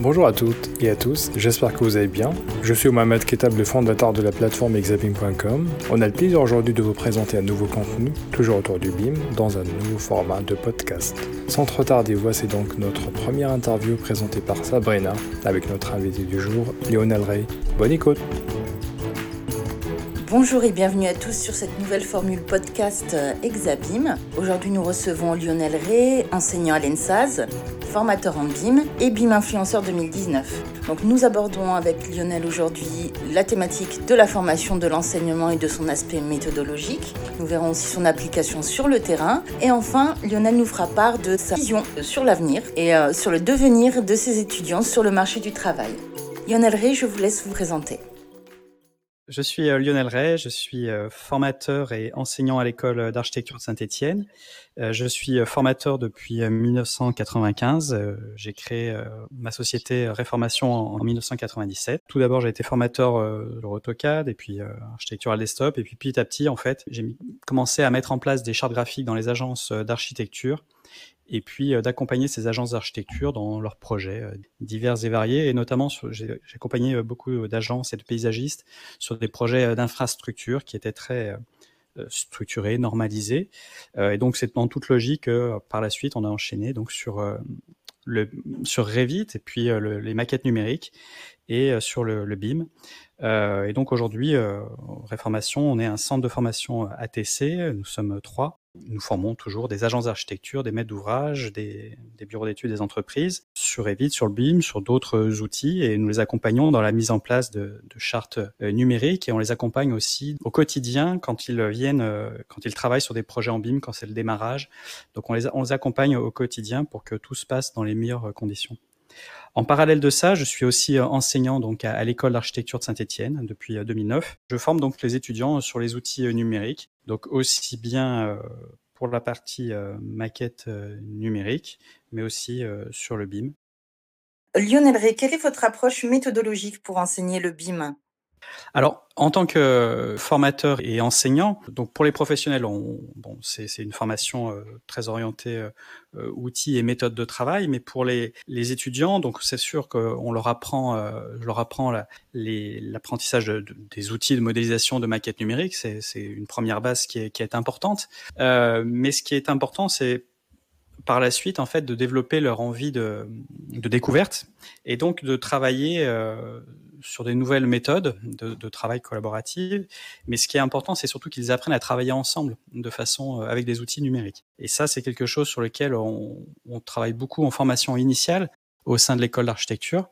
Bonjour à toutes et à tous, j'espère que vous allez bien. Je suis Mohamed Ketab, le fondateur de la plateforme exabim.com. On a le plaisir aujourd'hui de vous présenter un nouveau contenu, toujours autour du BIM, dans un nouveau format de podcast. Sans trop tarder, voici donc notre première interview présentée par Sabrina avec notre invité du jour, Lionel Ray. Bonne écoute Bonjour et bienvenue à tous sur cette nouvelle formule podcast euh, Exabim. Aujourd'hui, nous recevons Lionel Ray, enseignant à l'ENSAZ, formateur en BIM et BIM influenceur 2019. Donc nous abordons avec Lionel aujourd'hui la thématique de la formation, de l'enseignement et de son aspect méthodologique. Nous verrons aussi son application sur le terrain. Et enfin, Lionel nous fera part de sa vision sur l'avenir et euh, sur le devenir de ses étudiants sur le marché du travail. Lionel Ray, je vous laisse vous présenter. Je suis euh, Lionel Ray, je suis euh, formateur et enseignant à l'école d'architecture de Saint-Étienne. Euh, je suis formateur depuis 1995. J'ai créé ma société Réformation en 1997. Tout d'abord, j'ai été formateur sur AutoCAD et puis architecture à desktop. Et puis petit à petit, en fait, j'ai commencé à mettre en place des chartes graphiques dans les agences d'architecture et puis euh, d'accompagner ces agences d'architecture dans leurs projets euh, divers et variés. Et notamment, j'ai accompagné euh, beaucoup d'agences et de paysagistes sur des projets d'infrastructure qui étaient très structurés, normalisés. et donc, c'est dans toute logique par la suite, on a enchaîné donc sur le, sur Revit et puis les maquettes numériques et sur le, le BIM. et donc aujourd'hui, Réformation, on est un centre de formation ATC, nous sommes trois, nous formons toujours des agences d'architecture, des maîtres d'ouvrage, des, bureaux d'études des entreprises sur Revit, sur le BIM, sur d'autres outils et nous les accompagnons dans la mise en place de, chartes euh, numériques et on les accompagne aussi au quotidien quand ils viennent, euh, quand ils travaillent sur des projets en BIM, quand c'est le démarrage. Donc on les, on les accompagne au quotidien pour que tout se passe dans les meilleures conditions. En parallèle de ça, je suis aussi enseignant donc à, l'école d'architecture de Saint-Étienne depuis 2009. Je forme donc les étudiants sur les outils numériques, donc aussi bien pour la partie maquette numérique, mais aussi sur le BIM. Lionel Ray, quelle est votre approche méthodologique pour enseigner le BIM? Alors, en tant que formateur et enseignant, donc pour les professionnels, on, bon, c'est une formation euh, très orientée euh, euh, outils et méthodes de travail, mais pour les, les étudiants, donc c'est sûr qu'on leur apprend, je leur apprends l'apprentissage de, des outils de modélisation de maquettes numériques, c'est une première base qui est, qui est importante. mais ce qui est important, c'est par la suite en fait de développer leur envie de, de découverte et donc de travailler euh, sur des nouvelles méthodes de, travail collaboratif. Mais ce qui est important, c'est surtout qu'ils apprennent à travailler ensemble de façon euh, avec des outils numériques. Et ça, c'est quelque chose sur lequel on, travaille beaucoup en formation initiale au sein de l'école d'architecture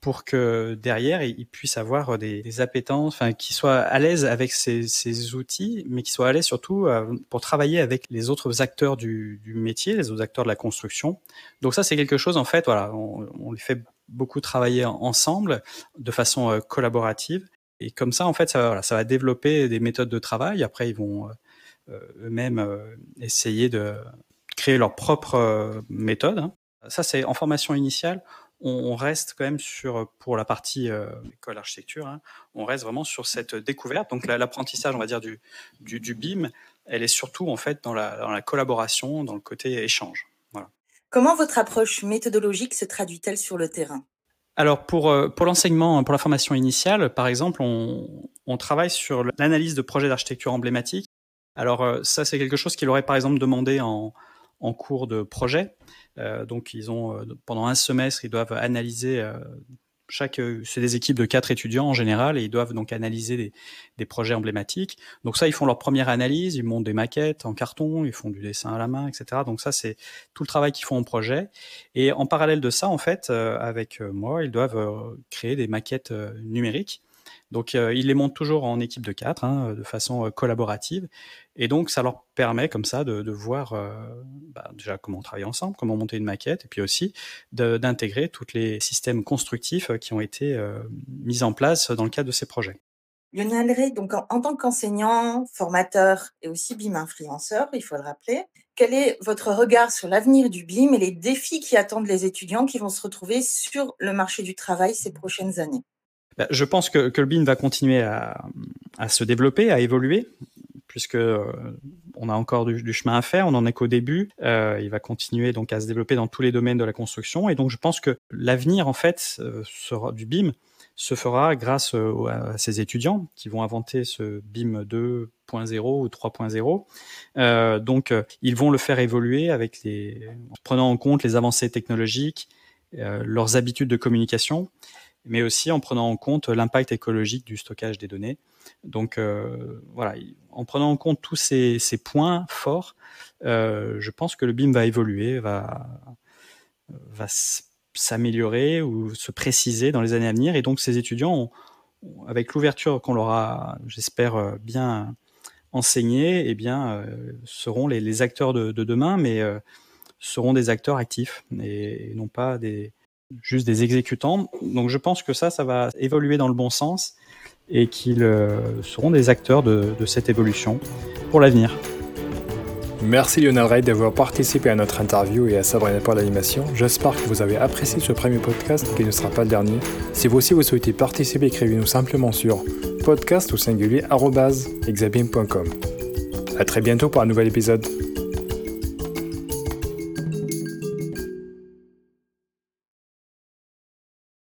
pour que derrière ils puissent avoir des, des appétences, enfin qu'ils soient à l'aise avec ces, outils, mais qu'ils soient à l'aise surtout euh, pour travailler avec les autres acteurs du, du, métier, les autres acteurs de la construction. Donc ça c'est quelque chose en fait, voilà, on, on les fait beaucoup travailler ensemble de façon euh, collaborative. Et comme ça, en fait, ça, voilà, ça va développer des méthodes de travail. Après, ils vont euh, eux-mêmes essayer de créer leur propre méthode. Hein. Ça, c'est en formation initiale on, reste quand même sur, pour la partie euh, école architecture, hein, on reste vraiment sur cette découverte. Donc l'apprentissage, on va dire, du, du, BIM, elle est surtout en fait dans la, collaboration, dans le côté échange. Comment votre approche méthodologique se traduit-elle sur le terrain? Alors pour, euh, l'enseignement, pour la formation initiale, par exemple, on, travaille sur l'analyse de projets d'architecture emblématiques. Alors euh, ça, c'est quelque chose qu'il aurait par exemple demandé en, cours de projet. Euh, donc ils ont pendant un semestre, ils doivent analyser chaque, c'est des équipes de quatre étudiants en général et ils doivent donc analyser des, des, projets emblématiques. Donc ça, ils font leur première analyse, ils montent des maquettes en carton, ils font du dessin à la main, etc. Donc ça, c'est tout le travail qu'ils font en projet. Et en parallèle de ça, en fait, avec moi, ils doivent créer des maquettes numériques donc, euh, ils les montent toujours en équipe de quatre, hein, de façon euh, collaborative. Et donc, ça leur permet comme ça de, voir euh, bah, déjà comment travailler ensemble, comment monter une maquette, et puis aussi d'intégrer tous les systèmes constructifs qui ont été mis en place dans le cadre de ces projets. Lionel donc en, tant qu'enseignant, formateur et aussi BIM influenceur, il faut le rappeler, quel est votre regard sur l'avenir du BIM et les défis qui attendent les étudiants qui vont se retrouver sur le marché du travail ces prochaines années? Je pense que, le BIM va continuer à, à, se développer, à évoluer, puisque euh, on a encore du, chemin à faire, on en est qu'au début. Euh, il va continuer donc à se développer dans tous les domaines de la construction. Et donc je pense que l'avenir en fait euh, sera du BIM se fera grâce à ces étudiants qui vont inventer ce BIM 2.0 ou 3.0. donc ils vont le faire évoluer avec les, en prenant en compte les avancées technologiques, leurs habitudes de communication mais aussi en prenant en compte l'impact écologique du stockage des données. Donc euh, voilà, en prenant en compte tous ces, points forts, euh, je pense que le BIM va évoluer, va, va s'améliorer ou se préciser dans les années à venir. Et donc ces étudiants, avec l'ouverture qu'on leur a, j'espère, bien enseigné, eh bien, euh, seront les, acteurs de, demain, mais seront des acteurs actifs et non pas des, juste des exécutants. Donc je pense que ça, ça va évoluer dans le bon sens et qu'ils euh, seront des acteurs de, cette évolution pour l'avenir. Merci Lionel Ray d'avoir participé à notre interview et à Sabrina pour l'animation. J'espère que vous avez apprécié ce premier podcast qui ne sera pas le dernier. Si vous aussi vous souhaitez participer, écrivez-nous simplement sur podcast ou singulier exabim.com. A très bientôt pour un nouvel épisode.